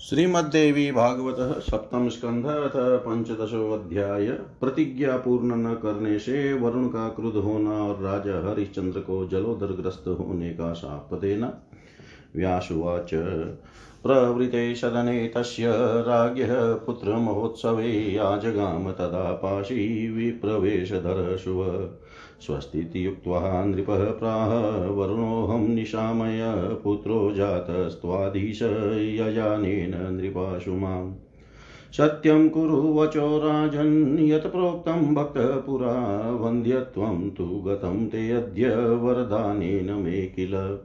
श्रीमद्देवी भागवत सप्तम स्कंध अथ पंचदशोध्याय प्रतिज्ञा पूर्ण न करने से वरुण का क्रुद्ध होना और राजा हरिश्चंद्र को जलोदरग्रस्त होने का शाप देना। व्यासुवाच, प्रवृते सदने तस्य राज्ञः पुत्रमहोत्सवे आजगाम तदा पाशी विप्रवेशधर शुभ स्वस्तीत्युक्त्वा नृपः प्राह वरुणोऽहं निशामय पुत्रो जातस्त्वाधीश यजानेन नृपाशु माम्। सत्यं कुरु वचो राजन्, यत् प्रोक्तं भक्तपुरा, वन्द्यत्वं तु गतं ते अद्य वरदानेन मे किल।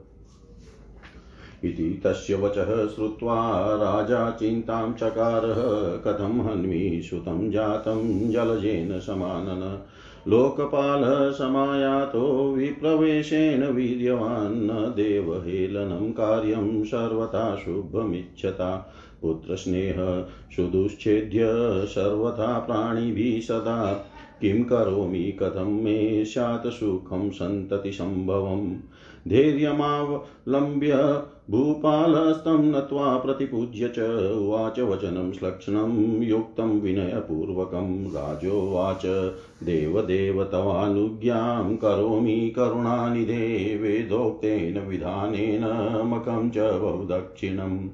इति तस्य वचः श्रुत्वा राजा चिन्तां चकारः, कथं हन्मि सुतं जातं जलजेन समानन। लोकपालः समायातो विप्रवेशेन वीर्यवान् देवहेलनं कार्यं सर्वथा शुभमिच्छता। पुत्रस्नेह सुदुच्छेद्य सर्वथा प्राणिभिः सदा। किं करोमि कथं मे स्यात् सुखं सन्ततिसम्भवम्। धैर्यमावलम्ब्य भूपालस्तं नत्वा प्रतिपूज्य च उवाच वचनं श्लक्षणं युक्तं विनयपूर्वकं। राजोवाच देवदेव तवानुज्ञां करोमि करुणानिधे, वेदोक्तेन विधानेन मकं च बहुदक्षिणम्।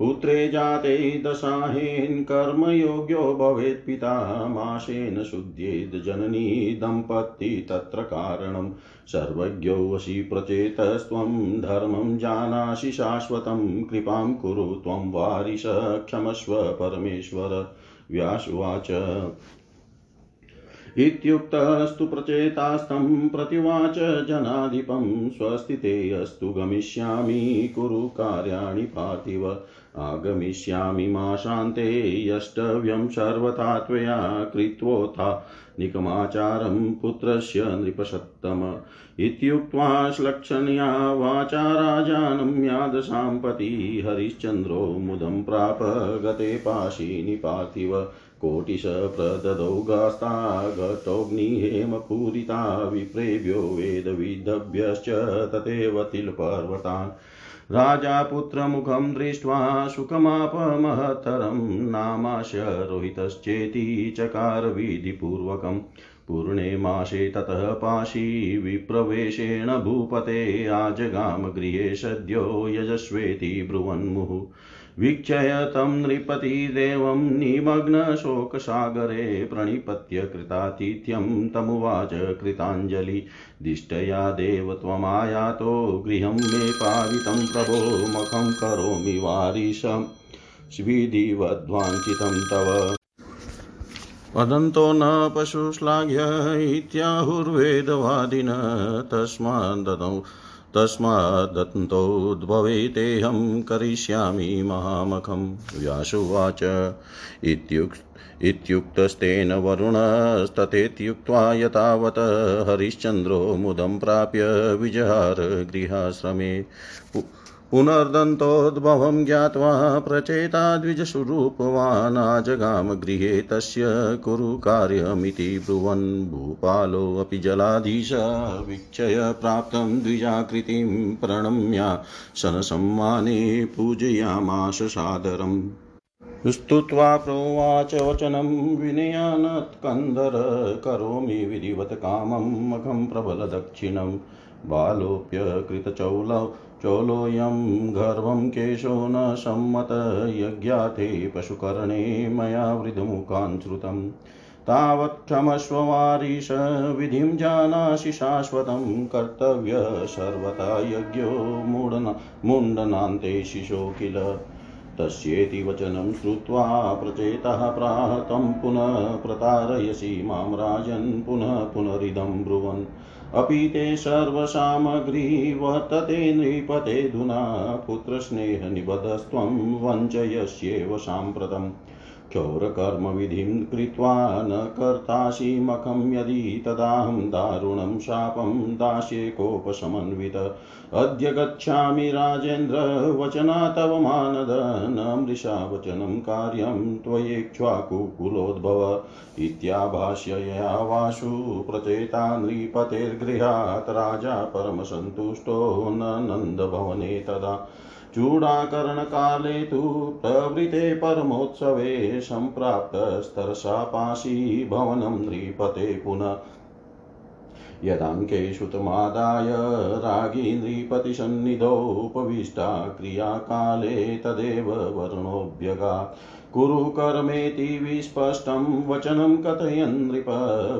पुत्रे जाते दशाहेन्, कर्मयोग्यो भवेत् पिता माशेन शुद्ध्येद् जननी दम्पती तत्र कारणं। सर्वज्ञो वशी प्रचेतस्त्वं, धर्मं जानासि शाश्वतं, कृपां कुरु त्वं वारिश, क्षमस्व परमेश्वर। व्यासुवाच। इत्युक्तस्तु प्रचेतास्तं प्रतिवाच जनाधिपं स्वस्थिते अस्तु गमिष्यामि, कुरु कार्याणि पार्थिव। आगमिष्यामि माशान्ते यष्टव्यं सर्वथा त्वया कृत्वोथा निकमाचारं पुत्रस्य नृपसत्तम इत्युक्त्वा श्लक्षणया वाचा राजानं यादशाम्पति हरिश्चन्द्रो मुदं प्राप गते पाशीनि पार्थिव कोटिश प्रददौ गास्तागतोऽग्निहेमपूरिता विप्रेभ्यो वेदविद्धभ्यश्च तथैव तिलपर्वतान् राजा पुत्रमुखं दृष्ट्वा सुखमापमहत्तरं नामास्य रोहितश्चेति चकार विधिपूर्वकम् पूर्णे मासे ततः पाशी विप्रवेशेण भूपते आजगाम गृहे सद्यो यजस्वेति ब्रुवन्मुः वीक्षय तं नृपतिदेवं निमग्नशोकसागरे प्रणिपत्य कृतातिथ्यं तमुवाच कृताञ्जलि। दिष्टया देव त्वमायातो गृहं मे पावितं प्रभो, मखं करोमि वारिशं। विधिवद्वाञ्छितं तव। वदन्तो न पशुश्लाघ्य इत्याहुर्वेदवादिन, तस्माददौ तस्मादन्तोद्भवेतेऽहं करिष्यामि महामखं। व्यासुवाच इत्युक् इत्युक्तस्तेन वरुणस्तथेत्युक्त्वा यतावत् हरिश्चन्द्रो मुदं प्राप्य विजहार गृहाश्रमे पुनर्दन्तोद्भवं ज्ञात्वा प्रचेता द्विजस्वरूपवानाजगाम गृहे तस्य कुरु कार्यमिति ब्रुवन् भूपालोऽपि जलाधीश वीक्षय प्राप्तं द्विजाकृतिं प्रणम्या शनसम्माने पूजयामाश सादरम्। स्तुत्वा प्रोवाच वचनं विनयानत्कन्दर करोमि विधिवत् कामं मखं प्रबलदक्षिणं। बालोऽप्यकृतचौलौ चोलोऽयं गर्वं केशो न सम्मत यज्ञाते पशुकर्णे मया वृद्धमुखान् श्रुतं। तावत् क्षमस्व वारिश विधिं जानासि शाश्वतं कर्तव्य सर्वथा यज्ञो मूढना मुण्डनान्ते शिशो किल। तस्येति वचनं श्रुत्वा प्रचेतः प्राह तं पुनः प्रतारयसि माँ राजन् पुनः पुनरिदं ब्रुवन्। अपि ते सर्वसामग्री वर्तते नृपतेऽधुना पुत्रस्नेहनिबधस्त्वं वञ्चयस्येव साम्प्रतम्। क्षौरकर्मविधिं कृत्वा न कर्तासि मखं यदि तदाहं दारुणं शापं दास्ये कोपसमन्वित अद्य गच्छामि राजेन्द्र, वचना तव मानद। न मृषा वचनं कार्यं त्वयेक्ष्वाकुकुलोद्भव इत्याभाष्यया वासु प्रचेता नृपतेर्गृहात् राजा परमसन्तुष्टो न नन्दभवने तदा। चूडाकरणकाले तु प्रवृते परमोत्सवे सम्प्राप्तस्तरसापाशी भवनं नृपते पुनः। यदाङ्केषुतमादाय रागी नृपतिसन्निधौ उपविष्टा क्रियाकाले तदेव वर्णोऽभ्यगा। कुरु कर्मेति विस्पष्टं वचनं कथयन् नृप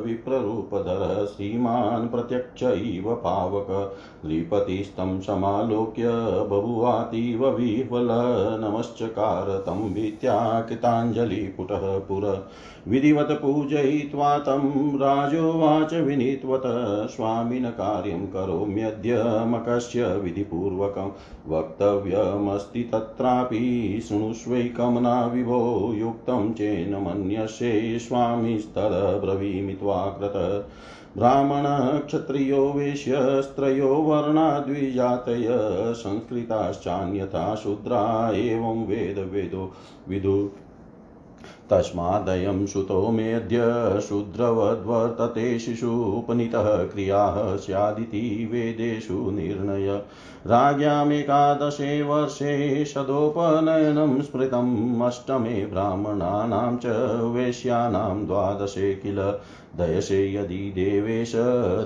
विप्ररूपधर श्रीमान् प्रत्यक्ष इव पावक। नृपतिस्तं समालोक्य बभुवातीव विह्वल नमश्चकार तं भीत्या कृताञ्जलिपुटः पुर। विधिवत पूजयित्वा तं राजोवाच विनीत्वत, स्वामिन कार्यं करोम्यद्य मकस्य विधिपूर्वकं। वक्तव्यमस्ति तत्रापि शृणुष्वैकमना विभो युक्तं चेन मन्यसे स्वामिस्तदब्रवीमित्वा कृत ब्राह्मणक्षत्रियो वेश्यस्त्रयो वर्णाद्विजातय संस्कृताश्चान्यथा शूद्रा एवं वेद वेदवेदो विदु तस्मादयं सुतो मेऽद्य शूद्रवद्वर्तते शिशुपनीतः क्रियाः स्यादिति वेदेषु निर्णय। राज्ञामेकादशे वर्षे शदोपनयनं स्मृतम् अष्टमे ब्राह्मणानां च वेश्यानां द्वादशे किल। दयसे यदि देवेश,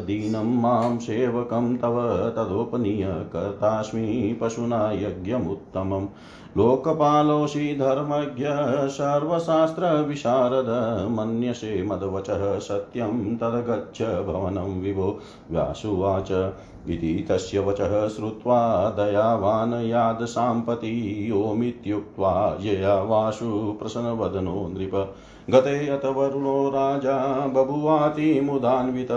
दीनं माँ सेवकं तव तदोपनीय कर्तास्मि पशुना यज्ञमुत्तमम् लोकपालोऽसि धर्मज्ञ, सर्वशास्त्रविशारद, मन्यसे मदवचः सत्यं तद्गच्छ भवनं विभो। व्यासुवाच इति तस्य वचः श्रुत्वा दयावान् यादसाम्पति ओमित्युक्त्वा यया वासु प्रसन्नवदनो नृप। गते अथ वरुणो राजा बभुवाति मुदान्वित,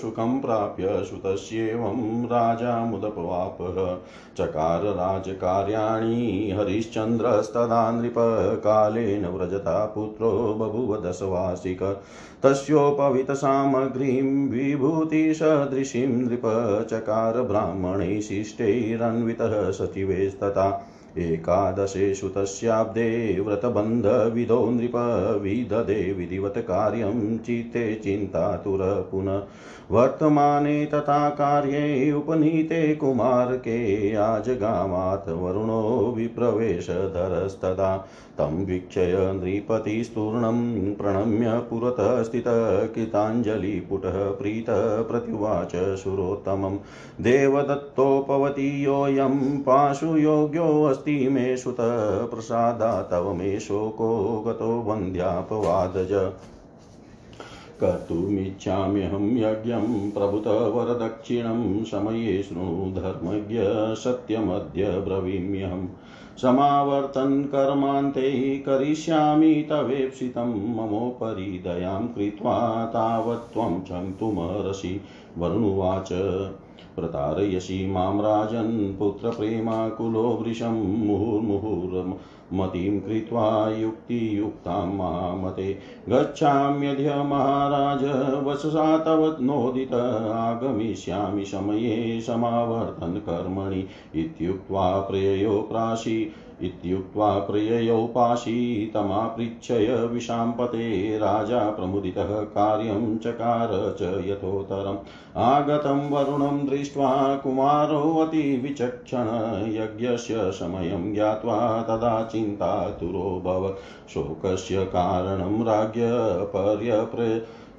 सुखं प्राप्य सुतस्येवं राजा मुदपवापः। चकार राजकार्याणि हरिश्चन्द्रस्तदा नृपकालेन व्रजता पुत्रो बभुव दशवासिक तस्योपवितसामग्रीं विभूतिसदृशीं नृप चकार ब्राह्मणैः शिष्टैरन्वितः सचिवैस्तथा एकादशेषु तस्याब्दे व्रतबन्धविधो नृप विदधे विधिवत् कार्यं चित्ते चिन्तातुर पुनः वर्तमाने तथा कार्ये उपनीते कुमारके आजगामात् वरुणो विप्रवेशधरस्तदा तं वीक्षय नृपतिस्तूर्णं प्रणम्य पुरतः स्थितः कृताञ्जलिपुटः प्रीतः प्रत्युवाच सुरोत्तमं। देवदत्तोपवती योऽयं पाशुयोग्योऽस्ति मे सुतः प्रसादा तव मे शोको गतो वन्द्यापवादज। कर्तुमिच्छाम्यहं यज्ञं प्रभुतवरदक्षिणं समये शृणु धर्मज्ञ सत्यमद्य ब्रवीम्यहम् समावर्तन् कर्मान्ते करिष्यामि तवेप्सितं ममोपरि दयां कृत्वा तावत् त्वं वरुणुवाच प्रतारयसि माँ राजन् पुत्रप्रेमाकुलो वृषं मुहुर्मुहुर् मतिं कृत्वा युक्तियुक्तां मामते। गच्छाम्यद्य महाराज, वससा तव नोदित, आगमिष्यामि समये समावर्तन कर्मणि। इत्युक्त्वा प्रेयो प्राशी इत्युक्त्वा प्रिययोपाशीतमापृच्छय विशाम्पते राजा प्रमुदितः कार्यं चकार च यथोत्तरम्। आगतं वरुणं दृष्ट्वा कुमारोऽतिविचक्षण यज्ञस्य समयं ज्ञात्वा तदा चिन्तातुरो भव। शोकस्य कारणं राज्ञ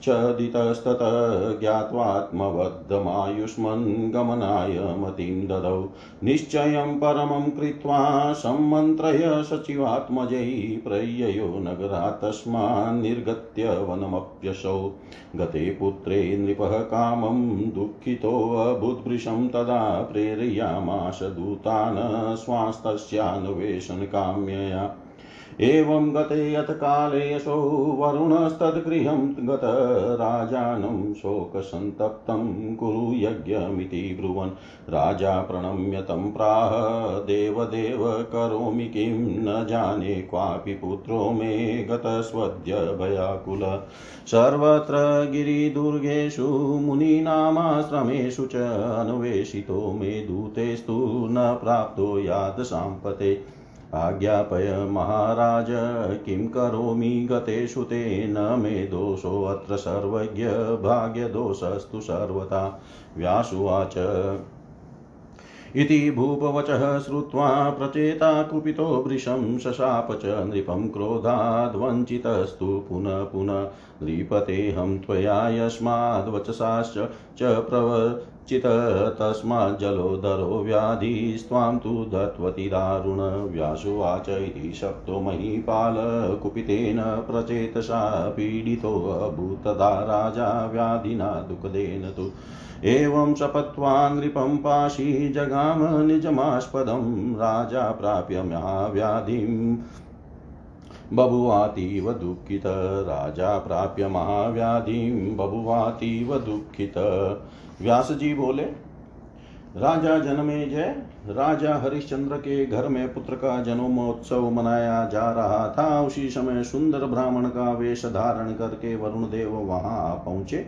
चदितस्ततः ज्ञात्वात्मबद्धमायुष्मन् गमनाय मतिं ददौ। निश्चयं परमं कृत्वा सम्मन्त्रय सचिवात्मजै प्रय्ययो नगरात् तस्मान्निर्गत्य वनमप्यसौ। गते पुत्रे नृपः कामं दुःखितोऽभूद्भृशं तदा प्रेरयामाश दूतान् स्वास्तस्यान्वेषणकाम्यया एवं गते यत् काले यशो वरुणस्तद्गृहं गत राजानं शोकसन्तप्तं कुरु यज्ञमिति ब्रुवन्। राजा प्रणम्य तं प्राह, देवदेव करोमि किं न जाने क्वापि पुत्रो मे गतस्वद्य भयाकुल सर्वत्र गिरिदुर्गेषु मुनीनामाश्रमेषु च अन्वेषितो मे दूतेस्तु न प्राप्तो यादसाम्पते। आज्ञापय महाराज, किं करोमि गतेषु ते न मे दोषोऽत्र सर्वज्ञ भाग्यदोषस्तु सर्वथा। व्यासुवाच इति भूपवचः श्रुत्वा प्रचेता कुपितो वृषं शशाप च नृपं क्रोधाद्वञ्चितस्तु पुनः पुनः। नृपतेऽहं त्वया यस्माद्वचसाश्च च प्रवचित तस्माज्जलोदरो व्याधिस्त्वां तु दत्वति दारुण व्यासुवाच इति शब्दो महीपाल, कुपितेन प्रचेतसा पीडितोऽभूतदा राजा, व्याधिना दुःखदेन तु। एवं शपत्वा नृपं पाशी जगाम निजमास्पदं, राजा प्राप्य महाव्याधिं बभुवातीव दुःखित, राजा प्राप्य महाव्याधिं बभुवातीव दुःखित व्यास जी बोले, राजा जनमे जय राजा हरिश्चंद्र के घर में पुत्र का जन्मोत्सव मनाया जा रहा था। उसी समय सुंदर ब्राह्मण का वेश धारण करके वरुण देव वहाँ पहुँचे।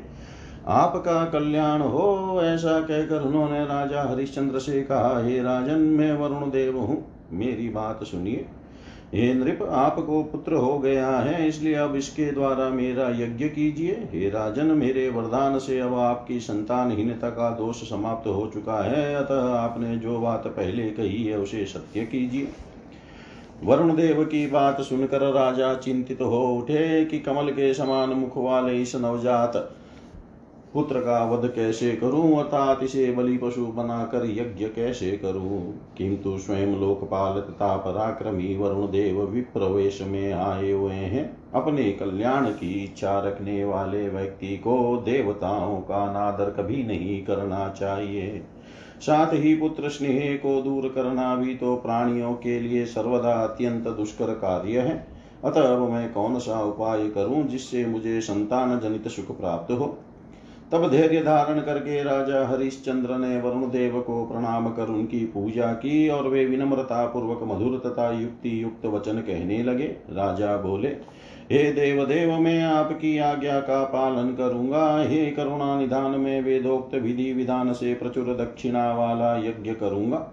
आपका कल्याण हो, ऐसा कहकर उन्होंने राजा हरिश्चंद्र से कहा, हे राजन, मैं वरुण देव हूँ। मेरी बात सुनिए। हे नृप, आपको पुत्र हो गया है, इसलिए अब इसके द्वारा मेरा यज्ञ कीजिए। हे राजन, मेरे वरदान से अब आपकी संतानहीनता का दोष समाप्त हो चुका है, अतः आपने जो बात पहले कही है, उसे सत्य कीजिए। वरुण देव की बात सुनकर राजा चिंतित हो उठे कि कमल के समान मुख वाले इस नवजात पुत्र का वध कैसे करूँ? अर्थात इसे बलि पशु बनाकर यज्ञ कैसे करूँ? किंतु स्वयं लोकपाल तथा पराक्रमी वरुण देव विप्रवेश में आए हुए हैं। अपने कल्याण की इच्छा रखने वाले व्यक्ति को देवताओं का नादर कभी नहीं करना चाहिए। साथ ही पुत्र स्नेह को दूर करना भी तो प्राणियों के लिए सर्वदा अत्यंत दुष्कर कार्य है। अतः मैं कौन सा उपाय करूँ जिससे मुझे संतान जनित सुख प्राप्त हो? तब धैर्य धारण करके राजा हरिश्चंद्र ने वरुण देव को प्रणाम कर उनकी पूजा की और वे विनम्रता पूर्वक मधुर तथा युक्ति युक्त वचन कहने लगे। राजा बोले, हे देव देव मैं आपकी आज्ञा का पालन करूँगा। हे करुणा निधान में वेदोक्त विधि विधान से प्रचुर दक्षिणा वाला यज्ञ करूँगा।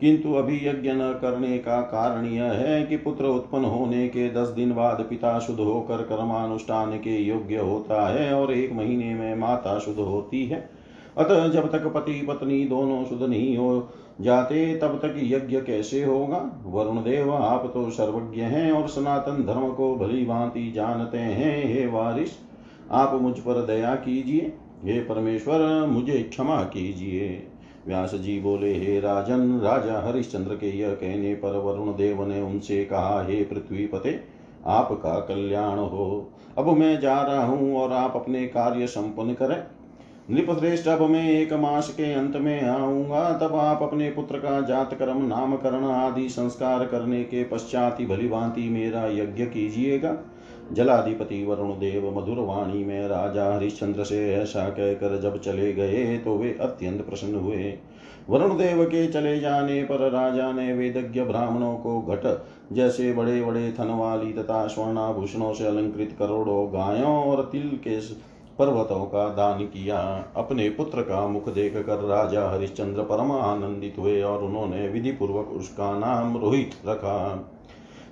किंतु अभी यज्ञ न करने का कारण यह है कि पुत्र उत्पन्न होने के दस दिन बाद पिता शुद्ध होकर कर्मानुष्ठान के योग्य होता है और एक महीने में माता शुद्ध होती है। अतः जब तक पति पत्नी दोनों शुद्ध नहीं हो जाते, तब तक यज्ञ कैसे होगा? वरुण देव, आप तो सर्वज्ञ हैं और सनातन धर्म को भली भांति जानते हैं, हे वारिस। आप मुझ पर दया कीजिए। हे परमेश्वर, मुझे क्षमा कीजिए। व्यास जी बोले, हे राजन, राजा हरिश्चंद्र के यह कहने पर वरुण देव ने उनसे कहा, हे पृथ्वी पते आपका कल्याण हो। अब मैं जा रहा हूँ और आप अपने कार्य संपन्न करें। नृपश्रेष्ठ, अब मैं एक मास के अंत में आऊँगा। तब आप अपने पुत्र का जात कर्म नामकरण आदि संस्कार करने के पश्चात ही भली भांति मेरा यज्ञ कीजिएगा। जलाधिपति वरुण देव मधुर वाणी में राजा हरिश्चंद्र से ऐसा कहकर जब चले गए तो वे अत्यंत प्रसन्न हुए। वरुण देव के चले जाने पर राजा ने वेदज्ञ ब्राह्मणों को घट जैसे बड़े बड़े थन वाली तथा स्वर्णाभूषणों से अलंकृत करोड़ों गायों और तिल के पर्वतों का दान किया। अपने पुत्र का मुख देख कर राजा हरिश्चंद्र परम आनंदित हुए और उन्होंने विधि पूर्वक उसका नाम रोहित रखा।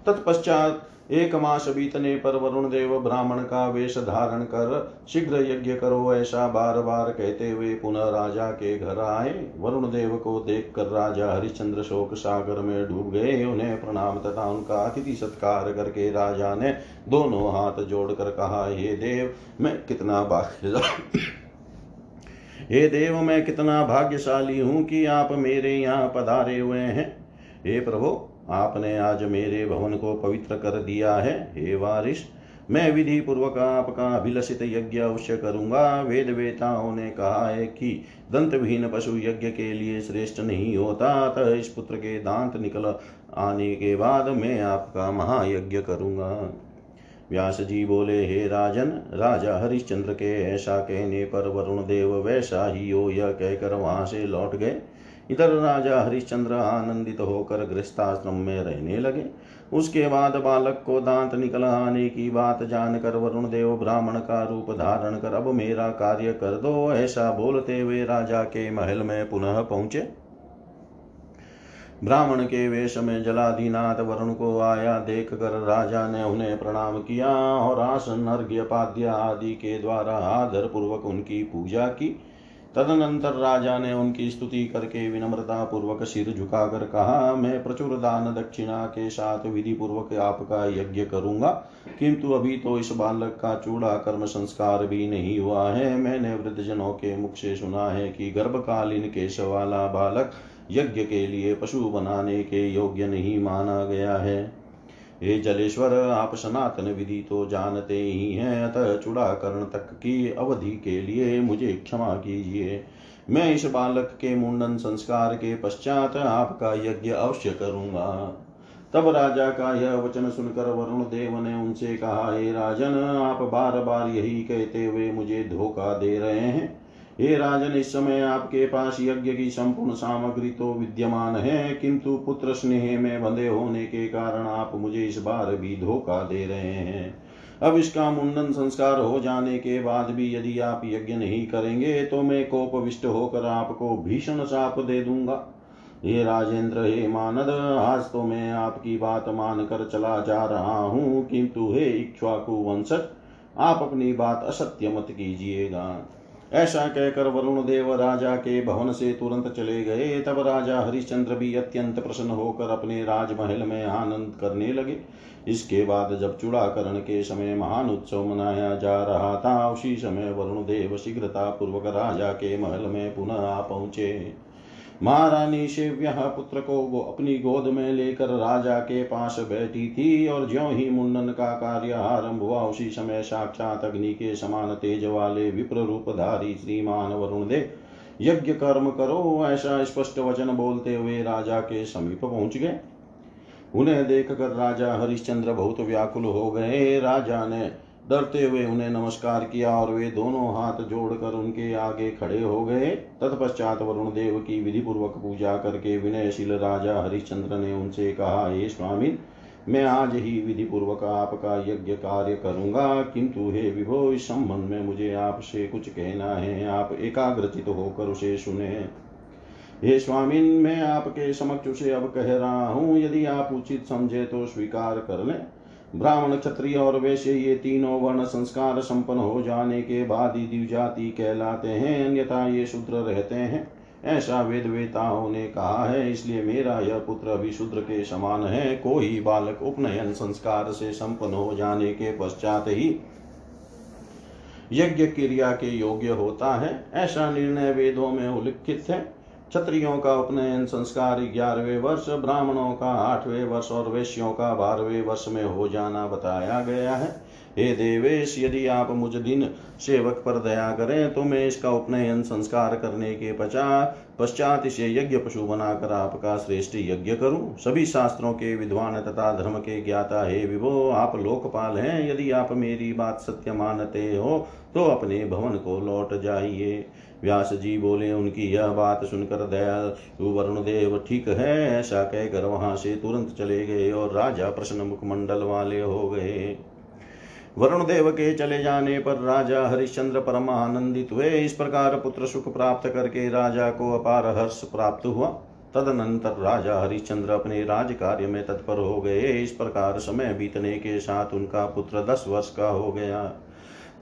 तत्पश्चात एक मास बीतने पर वरुण देव ब्राह्मण का वेश धारण कर शीघ्र यज्ञ करो, ऐसा बार बार कहते हुए पुनः राजा के घर आए। वरुण देव को देख कर राजा हरिश्चंद्र शोक सागर में डूब गए। उन्हें प्रणाम तथा उनका अतिथि सत्कार करके राजा ने दोनों हाथ जोड़कर कहा, हे देव, मैं कितना भाग्य हे देव, मैं कितना भाग्यशाली हूँ कि आप मेरे यहाँ पधारे हुए हैं। हे प्रभु आपने आज मेरे भवन को पवित्र कर दिया है, हे वारिश मैं विधि पूर्वक आपका अभिलषित यज्ञ अवश्य करूँगा। वेद वेताओं ने कहा है कि दंत विहीन पशु यज्ञ के लिए श्रेष्ठ नहीं होता। अतः इस पुत्र के दांत निकल आने के बाद मैं आपका महायज्ञ करूँगा। व्यास जी बोले, हे राजन, राजा हरिश्चंद्र के ऐसा कहने पर वरुण देव वैसा ही हो। यह कहकर वहाँ से लौट गए। इधर राजा हरिश्चंद्र आनंदित होकर गृहस्थाश्रम में रहने लगे। उसके बाद बालक को दांत निकल आने की बात जानकर वरुण देव ब्राह्मण का रूप धारण कर, अब मेरा कार्य कर दो, ऐसा बोलते हुए राजा के महल में पुनः पहुँचे। ब्राह्मण के वेश में जलाधिनाथ वरुण को आया देख कर राजा ने उन्हें प्रणाम किया और आसन अर्घ्य पाद्य आदि के द्वारा आदर पूर्वक उनकी पूजा की। तदनंतर राजा ने उनकी स्तुति करके विनम्रता पूर्वक सिर झुकाकर कहा, मैं प्रचुर दान दक्षिणा के साथ विधि पूर्वक आपका यज्ञ करूँगा। किंतु अभी तो इस बालक का चूड़ा कर्म संस्कार भी नहीं हुआ है। मैंने वृद्धजनों के मुख से सुना है कि गर्भकालीन केश वाला बालक यज्ञ के लिए पशु बनाने के योग्य नहीं माना गया है। हे जलेश्वर, आप सनातन विधि तो जानते ही हैं, अतः चूड़ाकरण तक की अवधि के लिए मुझे क्षमा कीजिए। मैं इस बालक के मुंडन संस्कार के पश्चात आपका यज्ञ अवश्य करूँगा। तब राजा का यह वचन सुनकर वरुण देव ने उनसे कहा, हे राजन, आप बार बार यही कहते हुए मुझे धोखा दे रहे हैं। हे राजन, इस समय आपके पास यज्ञ की संपूर्ण सामग्री तो विद्यमान है, किंतु पुत्र स्नेह में बंधे होने के कारण आप मुझे इस बार भी धोखा दे रहे हैं। अब इसका मुंडन संस्कार हो जाने के बाद भी यदि आप यज्ञ नहीं करेंगे तो मैं कोपविष्ट होकर आपको भीषण साप दे दूँगा। हे राजेंद्र, हे मानद, आज तो मैं आपकी बात मान कर चला जा रहा हूँ, किंतु हे इक्ष्वाकु वंशज, आप अपनी बात असत्य मत कीजिएगा। ऐसा कहकर वरुण देव राजा के भवन से तुरंत चले गए। तब राजा हरिश्चंद्र भी अत्यंत प्रसन्न होकर अपने राजमहल में आनंद करने लगे। इसके बाद जब चूड़ाकरण के समय महान उत्सव मनाया जा रहा था, उसी समय वरुण देव शीघ्रता पूर्वक राजा के महल में पुनः पहुँचे। महारानी शिव्य पुत्र को अपनी गोद में लेकर राजा के पास बैठी थी और ज्यो ही मुंडन का कार्य आरंभ हुआ, उसी समय साक्षात अग्नि के समान तेज वाले विप्र रूपधारी श्रीमान वरुण देव यज्ञ कर्म करो, ऐसा स्पष्ट वचन बोलते हुए राजा के समीप पहुँच गए। उन्हें देखकर राजा हरिश्चंद्र बहुत व्याकुल हो गए। राजा ने डरते हुए उन्हें नमस्कार किया और वे दोनों हाथ जोड़कर उनके आगे खड़े हो गए। तत्पश्चात वरुण देव की विधि पूर्वक पूजा करके विनयशील राजा हरिश्चंद्र ने उनसे कहा, हे स्वामी, मैं आज ही विधि पूर्वक आपका यज्ञ कार्य करूँगा। किंतु हे विभो, इस संबंध में मुझे आपसे कुछ कहना है। आप एकाग्रचित होकर उसे सुने। हे स्वामी, मैं आपके समक्ष उसे अब कह रहा हूँ। यदि आप उचित समझे तो स्वीकार कर लें। ब्राह्मण क्षत्रिय और वैश्य ये तीनों वर्ण संस्कार संपन्न हो जाने के बाद ही दिवजाति कहलाते हैं, अन्यथा ये शूद्र रहते हैं। ऐसा वेद वेताओं ने कहा है, इसलिए मेरा यह पुत्र अभी शूद्र के समान है। कोई बालक उपनयन संस्कार से संपन्न हो जाने के पश्चात ही यज्ञ क्रिया के योग्य होता है। ऐसा निर्णय वेदों में उल्लिखित है। क्षत्रियों का उपनयन संस्कार ग्यारहवें वर्ष, ब्राह्मणों का आठवें वर्ष और वैश्यों का बारहवें वर्ष में हो जाना बताया गया है। हे देवेश, यदि आप मुझ दिन सेवक पर दया करें तो मैं इसका उपनयन संस्कार करने के पश्चात पश्चात इसे यज्ञ पशु बनाकर आपका श्रेष्ठ यज्ञ करूँ। सभी शास्त्रों के विद्वान तथा धर्म के ज्ञाता, हे विभो, आप लोकपाल हैं। यदि आप मेरी बात सत्य मानते हो तो अपने भवन को लौट जाइए। व्यास जी बोले, उनकी यह बात सुनकर दया वरुण देव ठीक है, ऐसा कहकर वहाँ से तुरंत चले गए और राजा प्रश्न मुखमंडल वाले हो गए। वरुण देव के चले जाने पर राजा हरिश्चंद्र परम आनंदित हुए। इस प्रकार पुत्र सुख प्राप्त करके राजा को अपार हर्ष प्राप्त हुआ। तदनंतर राजा हरिश्चंद्र अपने राज कार्य में तत्पर हो गए। इस प्रकार समय बीतने के साथ उनका पुत्र दस वर्ष का हो गया।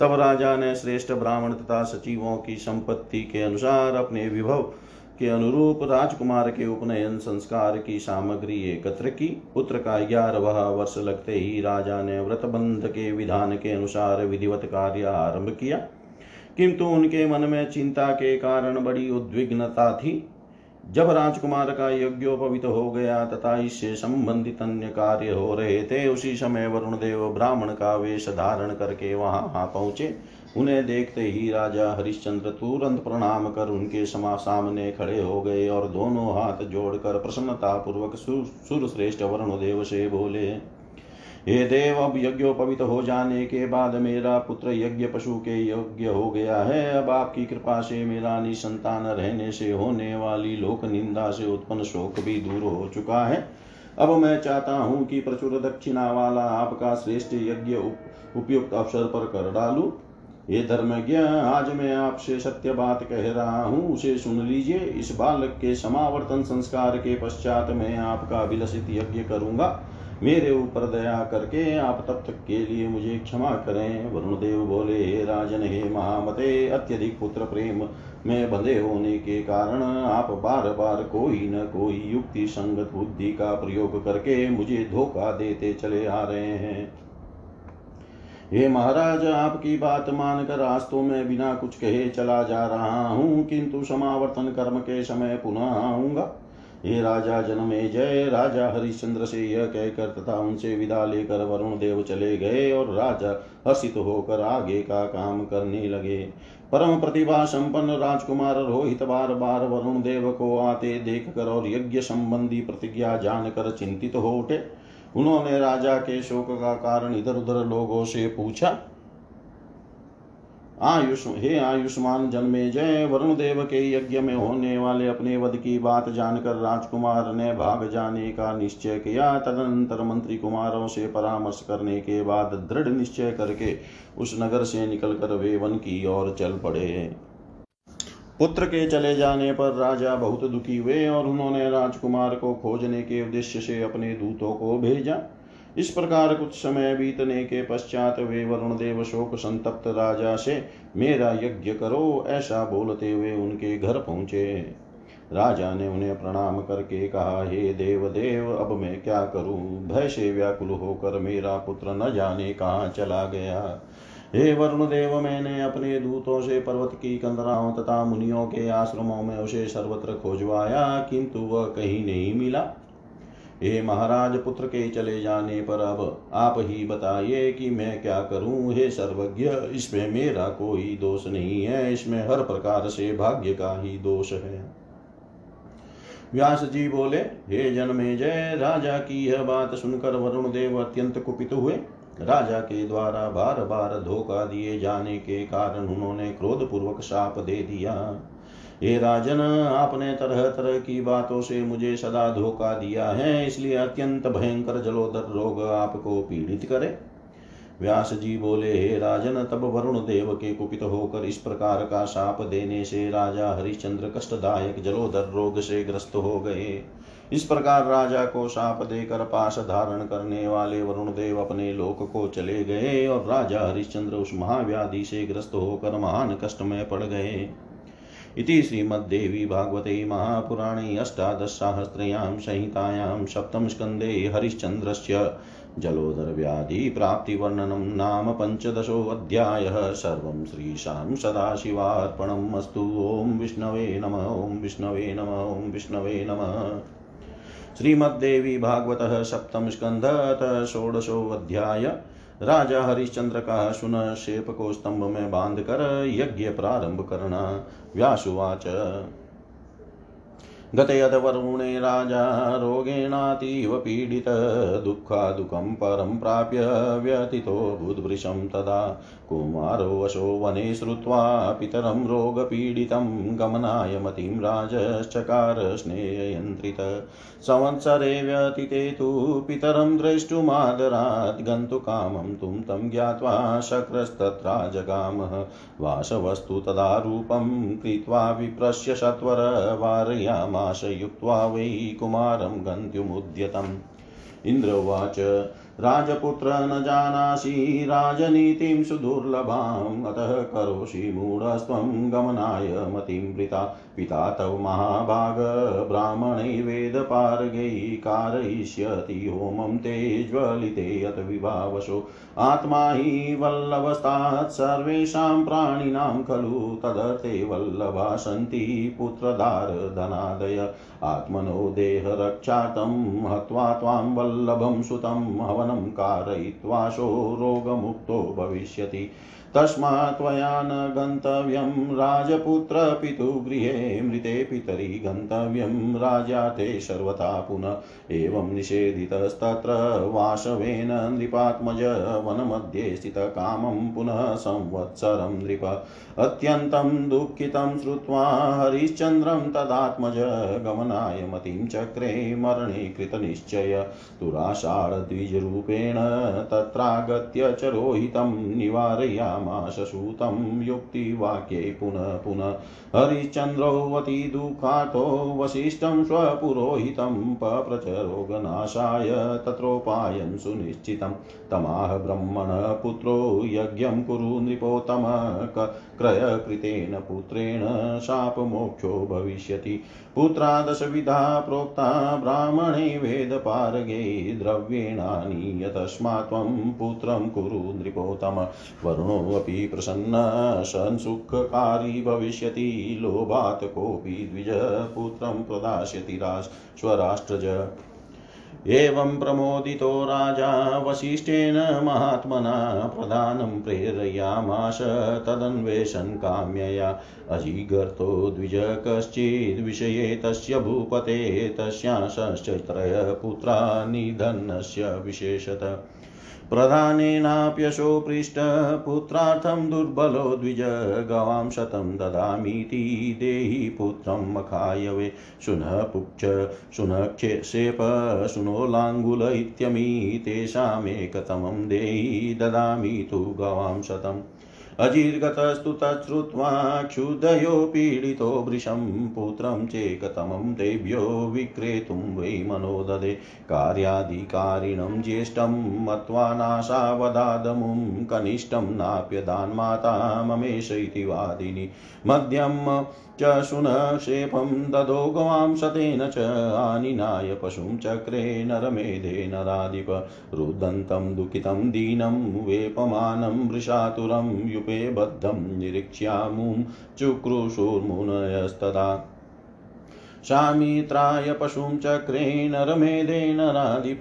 तब राजा ने श्रेष्ठ ब्राह्मण तथा सचिवों की संपत्ति के अनुसार अपने विभव के अनुरूप राजकुमार के उपनयन संस्कार की सामग्री एकत्र की। पुत्र का ग्यारहवा वर्ष लगते ही राजा ने व्रतबंध के विधान के अनुसार विधिवत कार्य आरंभ किया। किंतु उनके मन में चिंता के कारण बड़ी उद्विग्नता थी। जब राजकुमार का यज्ञोपवित हो गया, तथा इससे संबंधित अन्य कार्य हो रहे थे, उसी समय वरुण देव ब्राह्मण का वेश धारण करके वहाँ आ पहुँचे। उन्हें देखते ही राजा हरिश्चंद्र तुरंत प्रणाम कर उनके समा, सामने खड़े हो गए और दोनों हाथ जोड़कर प्रसन्नता पूर्वक सुर श्रेष्ठ वरुण देव से बोले हे देव, अब यज्ञोपवित हो जाने के बाद मेरा पुत्र यज्ञ पशु के यज्ञ हो गया है। अब आपकी कृपा से मेरा निसंतान रहने से, होने वाली लोक निंदा से उत्पन्न शोक भी दूर हो चुका है। अब मैं चाहता हूँ कि प्रचुर दक्षिणा वाला आपका श्रेष्ठ यज्ञ उपयुक्त अवसर पर कर डालू। ये धर्मज्ञ, आज मैं आपसे सत्य बात कह रहा हूँ, उसे सुन लीजिए। इस बालक के समावर्तन संस्कार के पश्चात मैं आपका विलसित यज्ञ करूँगा। मेरे ऊपर दया करके आप तब तक के लिए मुझे क्षमा करें। वरुण देव बोले हे राजन हे महामते, अत्यधिक पुत्र प्रेम में बंधे होने के कारण आप बार बार कोई न कोई युक्ति संगत बुद्धि का प्रयोग करके मुझे धोखा देते चले आ रहे हैं। हे महाराज, आपकी बात मानकर रास्तों में बिना कुछ कहे चला जा रहा हूँ, किंतु समावर्तन कर्म के समय पुनः आऊँगा। हे राजा जनमे जय, राजा हरिश्चंद्र से यह कहकर तथा उनसे विदा लेकर वरुण देव चले गए और राजा हर्षित होकर आगे का काम करने लगे। परम प्रतिभा संपन्न राजकुमार रोहित बार बार वरुण देव को आते देख कर और यज्ञ संबंधी प्रतिज्ञा जानकर चिंतित हो उठे। उन्होंने राजा के शोक का कारण इधर उधर लोगों से पूछा आयुष हे आयुष्मान जन्मे जय, वरुण देव के यज्ञ में होने वाले अपने वध की बात जानकर राजकुमार ने भाग जाने का निश्चय किया। तदनंतर मंत्री कुमारों से परामर्श करने के बाद दृढ़ निश्चय करके उस नगर से निकलकर वे वन की ओर चल पड़े। पुत्र के चले जाने पर राजा बहुत दुखी हुए और उन्होंने राजकुमार को खोजने के उद्देश्य से अपने दूतों को भेजा। इस प्रकार कुछ समय बीतने के पश्चात वे वरुण देव शोक संतप्त राजा से, मेरा यज्ञ करो, ऐसा बोलते हुए उनके घर पहुँचे। राजा ने उन्हें प्रणाम करके कहा, हे देव देव अब मैं क्या करूँ? भय से व्याकुल होकर मेरा पुत्र न जाने कहाँ चला गया। हे वरुण देव, मैंने अपने दूतों से पर्वत की कंदराओं तथा मुनियों के आश्रमों में उसे सर्वत्र खोजवाया, किंतु वह कहीं नहीं मिला। हे महाराज, पुत्र के चले जाने पर अब आप ही बताइए कि मैं क्या करूँ? हे सर्वज्ञ, इसमें मेरा कोई दोष नहीं है। इसमें हर प्रकार से भाग्य का ही दोष है। व्यास जी बोले, हे जन्मे जय, राजा की यह बात सुनकर वरुण देव अत्यंत कुपित हुए। राजा के द्वारा बार बार धोखा दिए जाने के कारण उन्होंने क्रोध पूर्वक शाप दे दिया। हे राजन, आपने तरह तरह की बातों से मुझे सदा धोखा दिया है, इसलिए अत्यंत भयंकर जलोदर रोग आपको पीड़ित करे। व्यास जी बोले, हे राजन, तब वरुण देव के कुपित होकर इस प्रकार का शाप देने से राजा हरिश्चंद्र कष्टदायक जलोदर रोग से ग्रस्त हो गए। इस प्रकार राजा को शाप देकर पाश धारण करने वाले वरुण देव अपने लोक को चले गए और राजा हरिश्चंद्र उस महाव्याधि से ग्रस्त होकर महान कष्ट में पड़ गए। इति श्रीमद्देवी भागवते महापुराणे अष्टादशसाहस्रयां संहितायां सप्तमस्कन्धे हरिश्चन्द्रस्य जलोदरव्याधिप्राप्तिवर्णनं नाम पञ्चदशोऽध्यायः। सर्वं श्रीशां सदाशिवार्पणम् अस्तु। ॐ विष्णवे नम, ॐ विष्णवे नम, ॐ विष्णवे नमः। श्रीमद्देवी भागवत सप्तम स्कंध षोडशो अध्याय राजा हरिश्चंद्र का सुन शेप को स्तंभ में बाँध कर यज्ञ प्रारंभ करना। व्यासुवाच गतयद्वरुणे राजा रोगेणातीव पीडित, दुःखादुःखं परं प्राप्य व्यथितो बुद्वृशं तदा कुमारोऽशो वने श्रुत्वा पितरं रोगपीडितं, गमनाय मतिं राजश्चकार स्नेहयन्त्रित। संवत्सरे व्यतीते तु पितरं द्रष्टुमादरात्, गन्तुकामं तुं तं ज्ञात्वा शक्रस्तत्रा जगामः वासवस्तु तदा रूपं कृत्वा विप्रस्य सत्वर युक्त्वा वै कुमारं गन्तुमुद्यतम् इन्द्र उवाच, राजपुत्र न जानासि, राजनीतिं सुदुर्लभाम्, अतः करोषि मूढस्त्वं गमनाय मतिं वृता पिता तव महाभाग ब्राह्मणैर्वेदपारगैः कारयिष्यति होमं ते ज्वलिते यत विभावशो आत्मा हि वल्लभस्तात् सर्वेषां प्राणिनां खलु, तदर्थे वल्लभा सन्ति पुत्रधारधनादय आत्मनो देहरक्षार्थं हत्वा त्वां वल्लभं सुतं, हवनं कारयित्वाशो रोगमुक्तो भविष्यति। तस्मात् न गन्तव्यं राजपुत्रपितुगृहे मृते पितरि गन्तव्यं राजा ते सर्वथा पुनः एवं निषेधितस्तत्र वासवेन नृपात्मज वनमध्ये स्थितकामं पुनः संवत्सरं नृप। अत्यन्तं दुःखितं श्रुत्वा हरिश्चन्द्रं तदात्मज गमनाय मतिं चक्रे मरणे कृतनिश्चय तुराषाढद्विजरूपेण तत्रागत्य च रोहितं निवारयाम। प्रेरयामास सूतं युक्तिवाक्ये पुनः पुनः हरिश्चन्द्रोऽवति दुःखातो वसिष्ठं स्वपुरोहितं पप्रचरोगनाशाय तत्रोपायं सुनिश्चितं। तमाह ब्रह्मण पुत्रो यज्ञं कुरु नृपोत्तम क्रयकृतेन पुत्रेण शापमोक्षो भविष्यति। पुत्रा दशविधा प्रोक्ता ब्राह्मणे वेदपारगे द्रव्येणानीय तस्मात् त्वं पुत्रं कुरु नृपोत्तम। वरुणोऽपि प्रसन्न संसुखकारी भविष्यति, लोभात् कोऽपि द्विज पुत्रं प्रदास्यति स्वराष्ट्रज। एवं प्रमोदितो राजा, वसिष्ठेन महात्मना, प्रधानं प्रेरयामाश तदन्वेषन् काम्यया। अजीगर्तो द्विज कश्चिद्विषये तस्य भूपते तस्याशश्च त्रयपुत्रा निधनस्य विशेषत। प्रधानेनाप्यशो पृष्ठपुत्रार्थं दुर्बलो द्विज, गवां शतं ददामीति देहि पुत्रं मखायवे। शुनः पुक्ष शुनक्षेप शुनोलाङ्गुल इत्यमी तेषामेकतमं देहि ददामि तु गवां शतम्। अजीर्गतस्तु तच्छ्रुत्वा क्षुदयो पीडितो वृषं पुत्रं चेकतमं देव्यो विक्रेतुं वै मनो ददे कार्याधिकारिणं ज्येष्ठं मत्वा नाशावदादमुं कनिष्ठं नाप्यदान्माता ममेश इति वादिनि। मध्यं च शुनक्षेपं ददो गवां शतेन च आनिनाय पशुं चक्रे नरमेधे नराधिप रुदन्तं दुःखितं दीनं वेपमानं वृषातुरं युपे बद्धं निरीक्ष्यामुं चुक्रुषुर्मुनयस्तदा। शामित्राय पशुं चक्रे नरमेधेन राधिप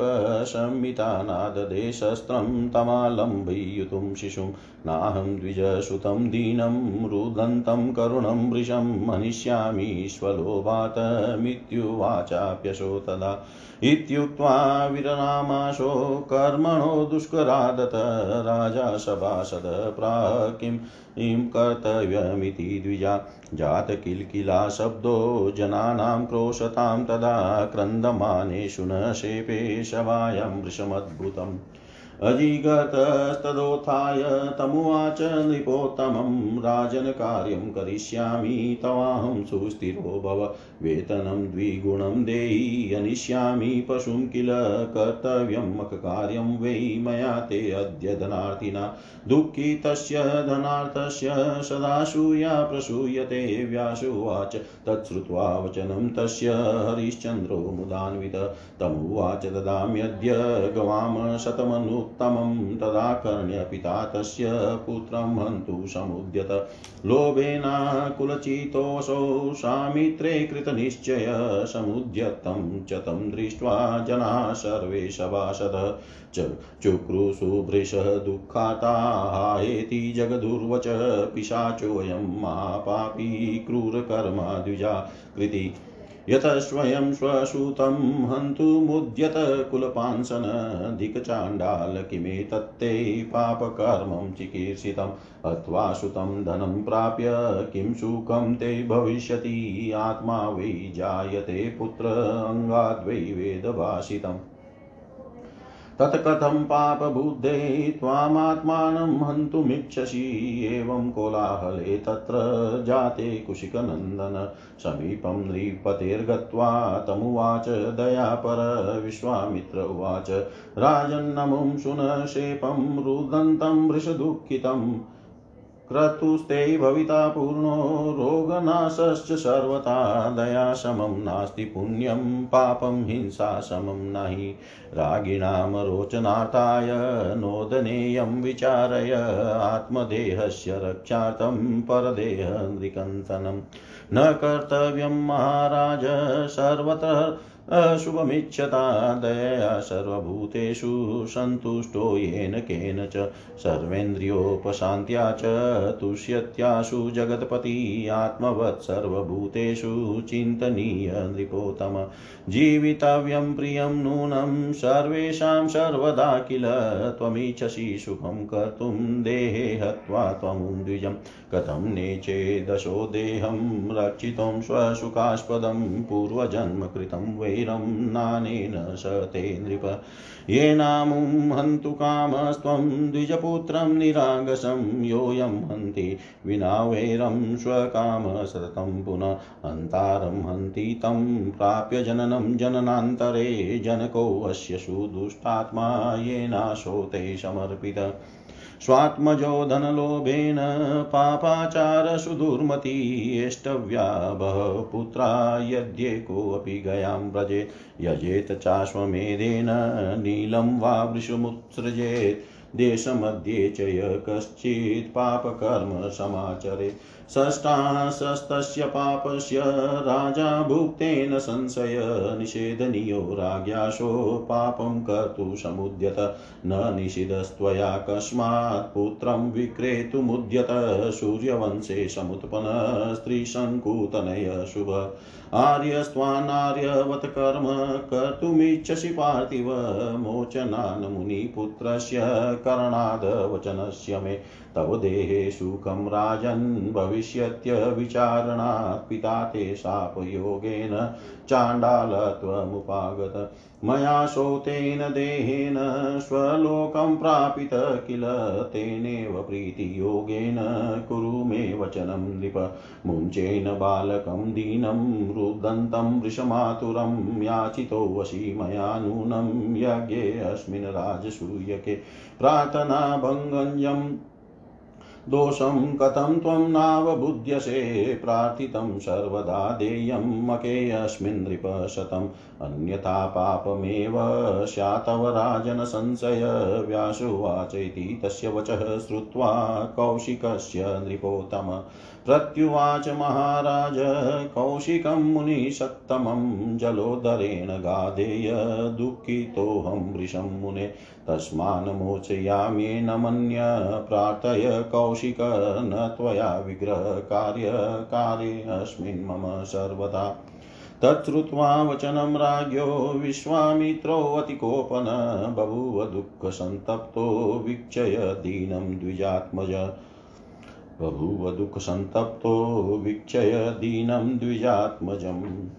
संमितानाददे शस्त्रं तमालम्बयितुं शिशुं। नाहं द्विजसुतं दीनं, रुदन्तं करुणं वृषं, मनिष्यामीश्वलोभातमित्युवाचाप्यशो तदा। इत्युक्त्वा विरनामाशो कर्मणो दुष्करादत, राजा सभासद प्राह किं किं कर्तव्यमिति द्विजा। जातकिल्किला शब्दो जनानां क्रोशतां तदा क्रन्दमानेषु न शेपे शवायां वृषमद्भुतम् अजिगतस्तदोत्थाय तमुवाच नृपोत्तमं राजनकार्यं करिष्यामि, तवाहं सुस्थिरो भव। वेतनं द्विगुणं देयि अनिष्यामि, पशुं किल कर्तव्यं मखकार्यं वै मया ते अद्य धनार्थिना। दुःखितस्य धनार्थस्य सदाशूया प्रसूयते व्यासुवाच तच्छ्रुत्वा वचनं तस्य हरिश्चन्द्रो मुदान्वित। तमुवाच ददाम्यद्य गवां शतमनुत्तमं तदा कर्ण्य पिता तस्य पुत्रं हन्तु समुद्यत। लोभेनाकुलचितोऽसौ सामित्रे कृतनिश्चय समुद्यतं च तं दृष्ट्वा जनाः सर्वे सभासद चुक्रुशुभृशः दुःखाताहेति जगदुर्वच पिशाचोऽयं मा पापी क्रूरकर्मा द्विजा कृति। यतः स्वयं स्वसुतं हन्तुमुद्यत कुलपांसनधिकचाण्डाल किमेतत्ते पापकर्मं चिकीर्षितम् अथवा सुतं धनं प्राप्य किं सुखं ते भविष्यति। आत्मा वै जायते पुत्र अङ्गाद्वै वेदभाषितम्। तत्कथं पापबुद्धे त्वामात्मानं हन्तुमिच्छसि। एवं कोलाहले तत्र जाते कुशिकनन्दन। समीपं नृपतेर्गत्वा तमुवाच दयापर विश्वामित्र उवाच। राजन्नमुं शुनशेपं रुदन्तं वृषदुःखितम्। क्रतुस्ते भविता पूर्णो रोगनाशश्च सर्वथा दया समं नास्ति पुण्यं पापं हिंसा समं नहि। रागिणां रोचनार्थाय नोदनेयं विचारय आत्मदेहस्य रक्षार्थं परदेहनृकन्तनं न कर्तव्यं महाराज सर्वत्र अशुभमिच्छता दया सर्वभूतेषु सन्तुष्टो येन केन च सर्वेन्द्रियोपशान्त्या च तुष्यत्याशु जगत्पति आत्मवत् सर्वभूतेषु चिन्तनीय जीवितव्यं प्रियं नूनं सर्वेषां सर्वदा किल त्वमिच्छसि सुखं कर्तुं देहे हत्वा त्वमुं द्विजं कथं नेचेदशो देहं रक्षितुं स्वसुखास्पदं पूर्वजन्म कृतं वै वैरं नानेन स ते नृप। येनामुं हन्तु कामस्त्वं द्विजपुत्रं निरागसं योऽयं हन्ति विना वैरं स्वकामसततं पुनः हन्तारं हन्ति तं प्राप्य जननं जननान्तरे जनकोऽस्य सुदुष्टात्मा येनाशो ते समर्पित। स्वात्मजो धनलोभेन पापाचारसुदुर्मती एष्टव्या बहपुत्रा यद्येकोऽपि गयां व्रजेत् यजेत चाश्वमेधेन नीलं वा वृषमुत्सृजेत्। देशमध्ये च य कश्चित् पापकर्म समाचरे षष्ठाशस्तस्य पापस्य राजा भुक्तेन संशय निषेधनीयो राज्ञाशो पापं कर्तुं समुद्यत। न निषिधस्त्वया कस्मात् पुत्रं विक्रेतुमुद्यत सूर्यवंशे समुत्पन्न स्त्रीशङ्कुतनय शुभ। आर्यस्त्वानार्यवत् कर्म कर्तुमिच्छसि पार्थिव। मोचनान् मुनिपुत्रस्य करणाद् वचनस्य मे तव देहे सुखं राजन् भविष्यत्यविचारणात् पिता ते शापयोगेन चाण्डालत्वमुपागत। मया शोतेन देहेन स्वलोकं प्रापित किल तेनेव प्रीतियोगेन कुरु मे वचनं नृप मुञ्चेन बालकं दीनं रुदन्तं वृषमातुरं याचितो वशी मया नूनं यज्ञेऽस्मिन् राजसूयके। प्रार्थनाभङ्गञ्जम् दोषं कथं त्वं नावबुध्यसे प्रार्थितं सर्वदा देयं मकेऽस्मिन् नृपशतम् अन्यथा पापमेव स्यातव राजनसंशय व्यासुवाच इति तस्य वचः श्रुत्वा कौशिकस्य नृपोत्तम। प्रत्युवाच महाराज, कौशिकं मुनिसत्तमं जलोदरेण गाधेय दुःखितोऽहं वृषं मुने। तस्मान् मोचयाम्येन मन्य प्रार्थय कौशिक, न त्वया विग्रहकार्य कार्ये मम सर्वदा। तच्छ्रुत्वा वचनं राज्ञो विश्वामित्रोऽतिकोपन बभूव दुःखसन्तप्तो वीक्षय दीनं द्विजात्मज। बभूव दुःखसन्तप्तो वीक्षय दीनं द्विजात्मजम्।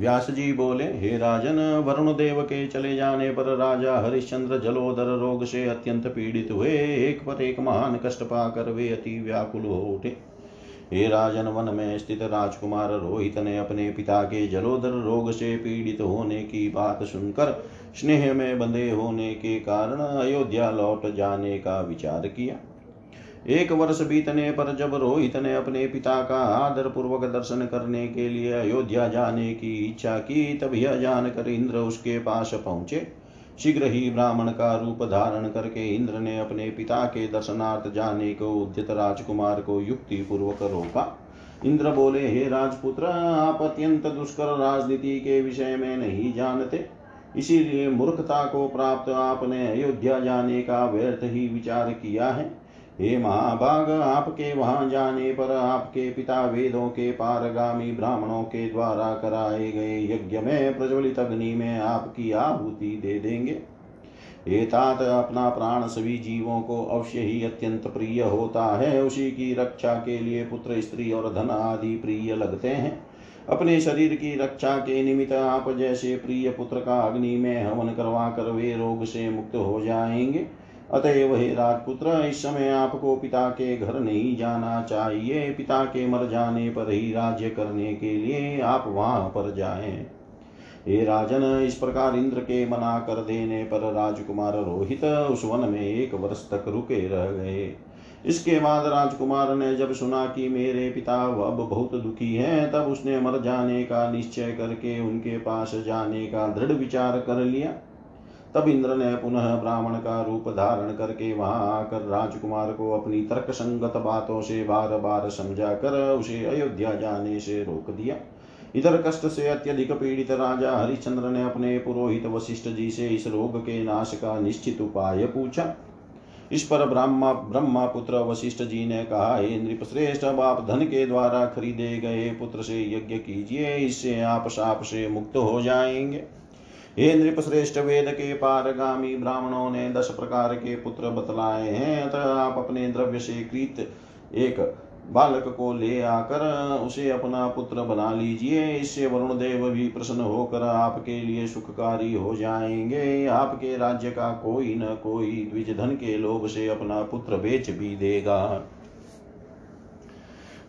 व्यास जी बोले, हे राजन वरुण देव के चले जाने पर राजा हरिश्चंद्र जलोदर रोग से अत्यंत पीड़ित हुए, एक पर एक महान कष्ट पाकर वे अति व्याकुल हो उठे। हे राजन वन में स्थित राजकुमार रोहित ने अपने पिता के जलोदर रोग से पीड़ित होने की बात सुनकर स्नेह में बंधे होने के कारण अयोध्या लौट जाने का विचार किया। एक वर्ष बीतने पर जब रोहित ने अपने पिता का आदर पूर्वक दर्शन करने के लिए अयोध्या जाने की इच्छा की, तब यह जानकर इंद्र उसके पास पहुँचे। शीघ्र ही ब्राह्मण का रूप धारण करके इंद्र ने अपने पिता के दर्शनार्थ जाने को उद्यत राजकुमार को युक्ति पूर्वक रोका। इंद्र बोले, हे राजपुत्र, आप अत्यंत दुष्कर राजनीति के विषय में नहीं जानते। इसीलिए मूर्खता को प्राप्त आपने अयोध्या जाने का व्यर्थ ही विचार किया है। हे महाभाग, आपके वहाँ जाने पर आपके पिता वेदों के पारगामी ब्राह्मणों के द्वारा कराए गए यज्ञ में प्रज्वलित अग्नि में आपकी आहुति दे देंगे। ये तात अपना प्राण सभी जीवों को अवश्य ही अत्यंत प्रिय होता है। उसी की रक्षा के लिए पुत्र, स्त्री और धन आदि प्रिय लगते हैं। अपने शरीर की रक्षा के निमित्त आप जैसे प्रिय पुत्र का अग्नि में हवन करवा कर वे रोग से मुक्त हो जाएँगे। अतएव हे राजपुत्र, इस समय आपको पिता के घर नहीं जाना चाहिए। पिता के मर जाने पर ही राज्य करने के लिए आप वहाँ पर जाएँ। हे राजन, इस प्रकार इंद्र के मना कर देने पर राजकुमार रोहित उस वन में एक वर्ष तक रुके रह गए। इसके बाद राजकुमार ने जब सुना कि मेरे पिता अब बहुत दुखी हैं, तब उसने मर जाने का निश्चय करके उनके पास जाने का दृढ़ विचार कर लिया। तब इंद्र ने पुनः ब्राह्मण का रूप धारण करके वहाँ आकर राजकुमार को अपनी तर्क संगत बातों से बार बार समझा कर उसे अयोध्या जाने से रोक दिया। इधर कष्ट से अत्यधिक पीड़ित राजा हरिश्चंद्र ने अपने पुरोहित वशिष्ठ जी से इस रोग के नाश का निश्चित उपाय पूछा। इस पर ब्रह्मा ब्रह्मा पुत्र वशिष्ठ जी ने कहा, हे नृप श्रेष्ठ अब आप धन के द्वारा खरीदे गए पुत्र से यज्ञ कीजिए, इससे आप साप से मुक्त हो जाएँगे। हे नृप श्रेष्ठ वेद के पारगामी ब्राह्मणों ने दस प्रकार के पुत्र बतलाए हैं, अतः आप अपने द्रव्य से कृत एक बालक को ले आकर उसे अपना पुत्र बना लीजिए। इससे वरुण देव भी प्रसन्न होकर आपके लिए सुखकारी हो जाएँगे। आपके राज्य का कोई न कोई द्विज धन के लोभ से अपना पुत्र बेच भी देगा।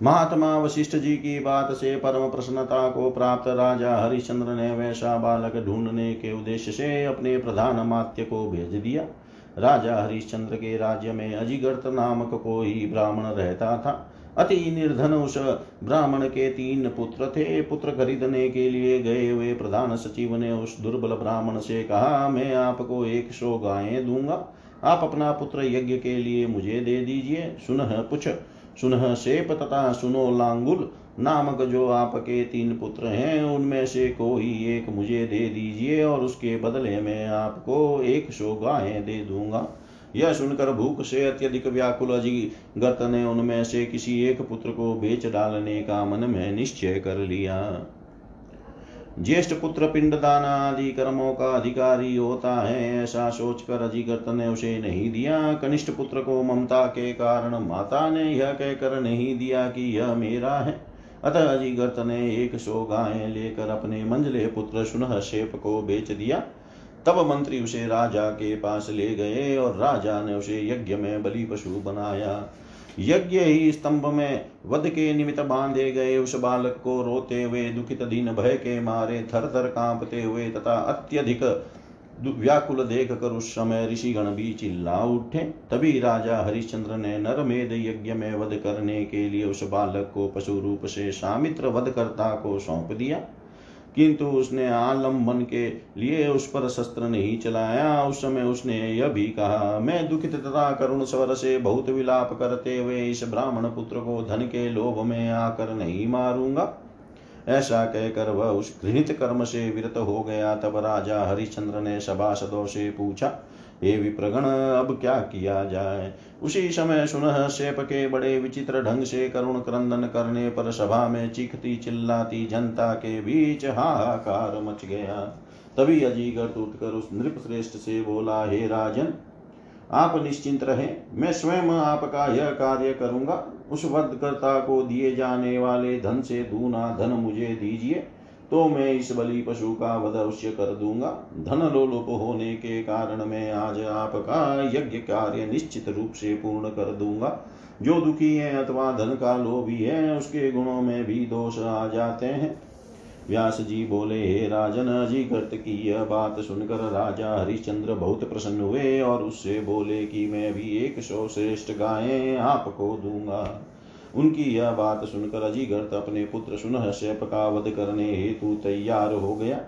महात्मा वशिष्ठ जी की बात से परम प्रसन्नता को प्राप्त राजा हरिश्चंद्र ने वैसा बालक ढूँढने के उद्देश्य से अपने प्रधान मात्य को भेज दिया। राजा हरिश्चंद्र के राज्य में अजिगर्त नामक कोई ब्राह्मण रहता था। अति निर्धन उस ब्राह्मण के तीन पुत्र थे। पुत्र खरीदने के लिए गए हुए प्रधान सचिव ने उस दुर्बल ब्राह्मण से कहा, मैं आपको एक सौ गायें दूँगा। आप अपना पुत्र यज्ञ के लिए मुझे दे दीजिए। सुनह, पुछ। सुनह सेप तथा सुनो लांगुल, नामक जो आपके तीन पुत्र हैं, उनमें से कोई एक मुझे दे दीजिए और उसके बदले में आपको एक सौ गायें दे दूँगा। यह सुनकर भूख से अत्यधिक व्याकुल अजिगत ने उनमें से किसी एक पुत्र को बेच डालने का मन में निश्चय कर लिया। ज्येष्ठ पुत्र पिंडदान आदि कर्मों का अधिकारी होता है, ऐसा सोचकर अजिगर्त ने उसे नहीं दिया। कनिष्ठ पुत्र को ममता के कारण माता ने यह कहकर नहीं दिया कि यह मेरा है। अतः अजिगर्त ने एक सौ गायें लेकर अपने मंजले पुत्र सुनह शेप को बेच दिया। तब मंत्री उसे राजा के पास ले गए और राजा ने उसे यज्ञ में बलि पशु बनाया। यज्ञ ही स्तंभ में वध के निमित्त बांधे गए उस बालक को रोते हुए, दुखित दिन भय के मारे थर थर कांपते हुए तथा अत्यधिक व्याकुल देख कर उस समय ऋषिगण भी चिल्ला उठे। तभी राजा हरिश्चंद्र ने नरमेद यज्ञ में वध करने के लिए उस बालक को पशु रूप से सामित्र वधकर्ता को सौंप दिया। किंतु उसने आलंबन के लिए उस पर शस्त्र नहीं चलाया। उस समय उसने यह भी कहा, मैं दुखित तथा करुण स्वर से बहुत विलाप करते हुए इस ब्राह्मण पुत्र को धन के लोभ में आकर नहीं मारूँगा। ऐसा कहकर वह उस घृणित कर्म से विरत हो गया। तब राजा हरिश्चंद्र ने सभासदों से पूछा हे विप्रगण, अब क्या किया जाए? उसी समय सुनह शेप के बड़े विचित्र ढंग से करुण क्रंदन करने पर सभा में चीखती चिल्लाती जनता के बीच हाहाकार मच गया। तभी अजीगर उठकर उस नृप श्रेष्ठ से बोला, हे राजन, आप निश्चिंत रहे। मैं स्वयं आपका यह कार्य करूँगा। उस वधकर्ता को दिए जाने वाले धन से दूना धन मुझे दीजिए। तो मैं इस बलि पशु का वध अवश्य कर दूँगा। धन लोलुप होने के कारण मैं आज आपका यज्ञ कार्य निश्चित रूप से पूर्ण कर दूँगा। जो दुखी है अथवा धन का लोभी है, उसके गुणों में भी दोष आ जाते हैं। व्यास जी बोले, हे राजन अजीकृत की यह बात सुनकर राजा हरिश्चंद्र बहुत प्रसन्न हुए और उससे बोले कि मैं भी एक सौ श्रेष्ठ गायें आपको दूँगा। उनकी यह बात सुनकर अजीगर्त अपने पुत्र सुनह शेप का वध करने हेतु तैयार हो गया।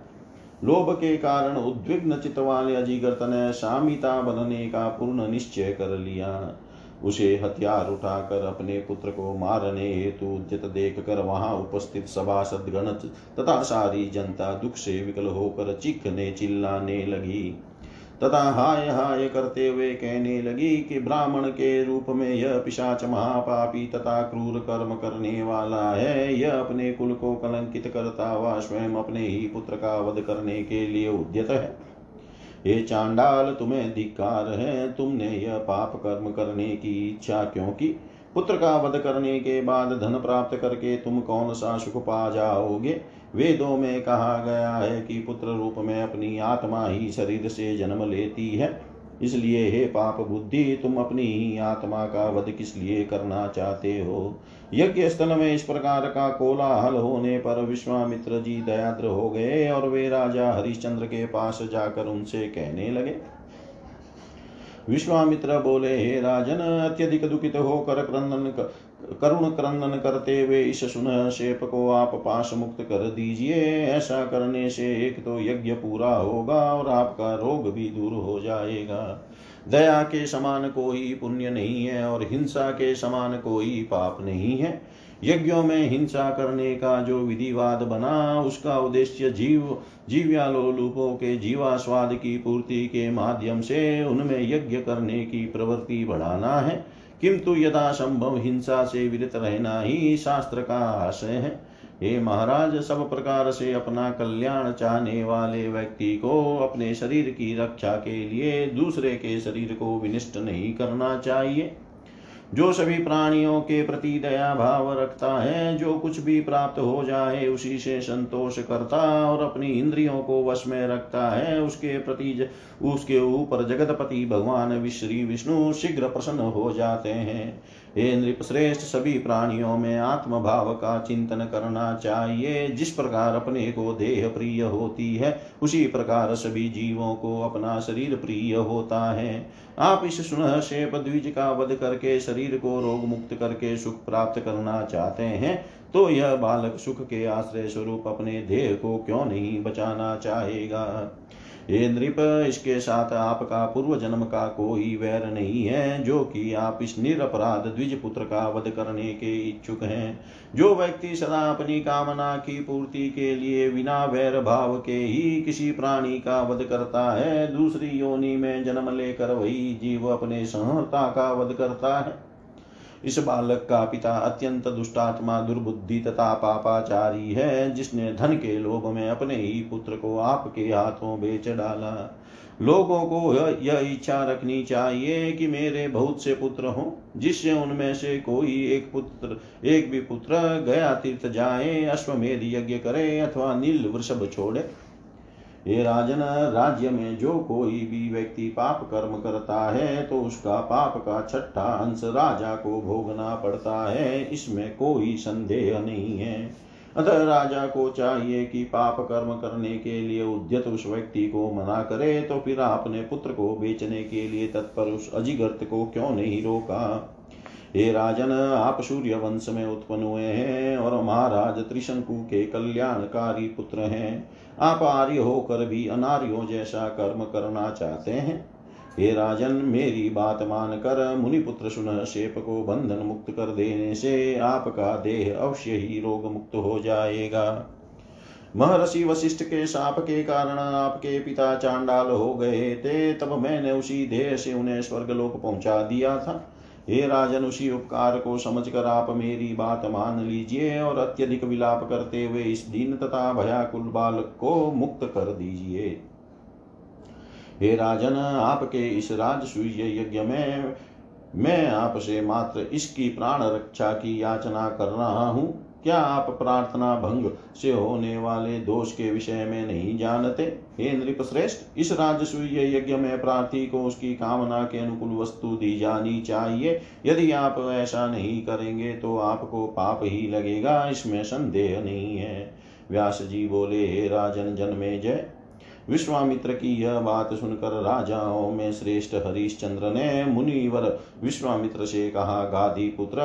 लोभ के कारण उद्विग्न चित वाले अजीगर्त ने शामिता बनने का पूर्ण निश्चय कर लिया। उसे हथियार उठाकर अपने पुत्र को मारने हेतु उद्यत देख कर वहाँ उपस्थित सभासद गण तथा सारी जनता दुख से विकल होकर चीखने चिल्लाने लगी। तथा हाय हाय करते हुए कहने लगी कि ब्राह्मण के रूप में यह पिशाच महापापी तथा क्रूर कर्म करने वाला है। यह अपने कुल को कलंकित करता हुआ स्वयं अपने ही पुत्र का वध करने के लिए उद्यत है। ये चांडाल, तुम्हें धिकार है। तुमने यह पाप कर्म करने की इच्छा क्योंकि पुत्र का वध करने के बाद धन प्राप्त करके तुम कौन सा सुख पा जाओगे? वेदों में कहा गया है कि पुत्र रूप में अपनी आत्मा ही शरीर से जन्म लेती है। इसलिए हे पाप बुद्धि, तुम अपनी ही आत्मा का वध किस लिए करना चाहते हो? यज्ञ स्थल में इस प्रकार का कोलाहल होने पर विश्वामित्र जी दयाद्र हो गए और वे राजा हरिश्चंद्र के पास जाकर उनसे कहने लगे। विश्वामित्र बोले, हे राजन, अत्यधिक दुखित होकर क्रंदन करुण क्रंदन करते हुए इस सुन शेप को आप पाश मुक्त कर दीजिए। ऐसा करने से एक तो यज्ञ पूरा होगा और आपका रोग भी दूर हो जाएगा। दया के समान कोई पुण्य नहीं है और हिंसा के समान कोई पाप नहीं है। यज्ञों में हिंसा करने का जो विधिवाद बना, उसका उद्देश्य जीव, जीव्यालोलुपों के जीवास्वाद की पूर्ति के माध्यम से उनमें यज्ञ करने की प्रवृत्ति बढ़ाना है। किंतु यदा संभव हिंसा से विरत रहना ही शास्त्र का आशय है। हे महाराज, सब प्रकार से अपना कल्याण चाहने वाले व्यक्ति को अपने शरीर की रक्षा के लिए दूसरे के शरीर को विनिष्ट नहीं करना चाहिए। जो सभी प्राणियों के प्रति दया भाव रखता है, जो कुछ भी प्राप्त हो जाए, उसी से संतोष करता और अपनी इंद्रियों को वश में रखता है। उसके प्रति ज, उसके ऊपर जगतपति भगवान श्री विष्णु शीघ्र प्रसन्न हो जाते हैं। हे नृप श्रेष्ठ सभी प्राणियों में आत्म भाव का चिंतन करना चाहिए। जिस प्रकार अपने को देह प्रिय होती है, उसी प्रकार सभी जीवों को अपना शरीर प्रिय होता है। आप इस सुनह से द्विज का वध करके, शरीर को रोग मुक्त करके सुख प्राप्त करना चाहते हैं तो यह बालक सुख के आश्रय स्वरूप अपने देह को क्यों नहीं बचाना चाहेगा? हे नृप इसके साथ आपका पूर्व जन्म का कोई वैर नहीं है, जो कि आप इस निरपराध द्विज पुत्र का वध करने के इच्छुक हैं। जो व्यक्ति सदा अपनी कामना की पूर्ति के लिए बिना वैर भाव के ही किसी प्राणी का वध करता है, दूसरी योनि में जन्म लेकर वही जीव अपने संहता का वध करता है। इस बालक का पिता अत्यंत दुष्टात्मा, दुर्बुद्धि तथा पापाचारी है, जिसने धन के लोभ में अपने ही पुत्र को आपके हाथों बेच डाला। लोगों को यह इच्छा रखनी चाहिए कि मेरे बहुत से पुत्र हों, जिससे उनमें से कोई एक पुत्र, एक भी पुत्र गया तीर्थ जाए, अश्वमेध यज्ञ करे अथवा नील वृषभ छोड़े। हे राजन, राज्य में जो कोई भी व्यक्ति पाप कर्म करता है तो उसका पाप का छठा अंश राजा को भोगना पड़ता है। इसमें कोई संदेह नहीं है। अतः राजा को चाहिए कि पाप कर्म करने के लिए उद्यत उस व्यक्ति को मना करे तो फिर आपने पुत्र को बेचने के लिए तत्पर उस अजिगर्त को क्यों नहीं रोका? हे राजन, आप सूर्य वंश में उत्पन्न हुए हैं और महाराज त्रिशंकु के कल्याणकारी पुत्र हैं। आप आर्य होकर भी अनार्यों जैसा कर्म करना चाहते हैं। हे राजन, मेरी बात मान कर मुनिपुत्र सुन शेप को बंधन मुक्त कर देने से आपका देह अवश्य ही रोग मुक्त हो जाएगा। महर्षि वशिष्ठ के साप के कारण आपके पिता चांडाल हो गए थे, तब मैंने उसी देह से उन्हें स्वर्गलोक पहुँचा दिया था। हे राजन, उसी उपकार को समझकर आप मेरी बात मान लीजिए और अत्यधिक विलाप करते हुए इस दीन तथा भयाकुल बालक को मुक्त कर दीजिए। हे राजन, आपके इस राजसूय यज्ञ में मैं आपसे मात्र इसकी प्राण रक्षा की याचना कर रहा हूँ। क्या आप प्रार्थना भंग से होने वाले दोष के विषय में नहीं जानते? हे नृप श्रेष्ठ इस राजसूय यज्ञ में प्रार्थी को उसकी कामना के अनुकूल वस्तु दी जानी चाहिए। यदि आप ऐसा नहीं करेंगे तो आपको पाप ही लगेगा, इसमें संदेह नहीं है। व्यास जी बोले, हे राजन जन्मे जय। विश्वामित्र की यह बात सुनकर राजाओं में श्रेष्ठ हरिश्चंद्र ने मुनिवर विश्वामित्र से कहा गाधी पुत्र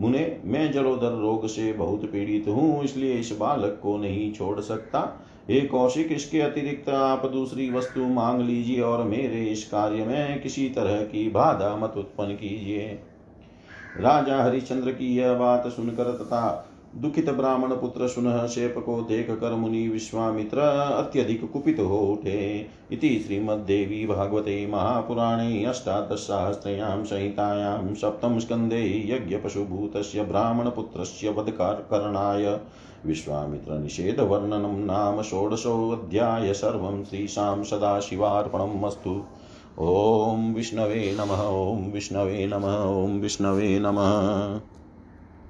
मुने, मैं जलोदर रोग से बहुत पीड़ित हूँ, इसलिए इस बालक को नहीं छोड़ सकता। हे कौशिक, इसके अतिरिक्त आप दूसरी वस्तु मांग लीजिए और मेरे इस कार्य में किसी तरह की बाधा मत उत्पन्न कीजिए। राजा हरिश्चंद्र की यह बात सुनकर तथा दुखित ब्राह्मण पुत्र सुनह शेप को देख कर मुनि विश्वामित्र अत्यधिक कुपित हो उठे इति श्रीमद्देवी भागवते महापुराणे अष्टादशसहस्रयां संहितायां सप्तमस्कन्धे यज्ञपशुभूतस्य ब्राह्मणपुत्रस्य वधकरणाय विश्वामित्रनिषेधवर्णनं नाम षोडशोऽध्याय सर्वं श्रीशां सदाशिवार्पणम् अस्तु। ॐ विष्णवे नमः, ॐ विष्णवे नमः, ॐ विष्णवे नमः।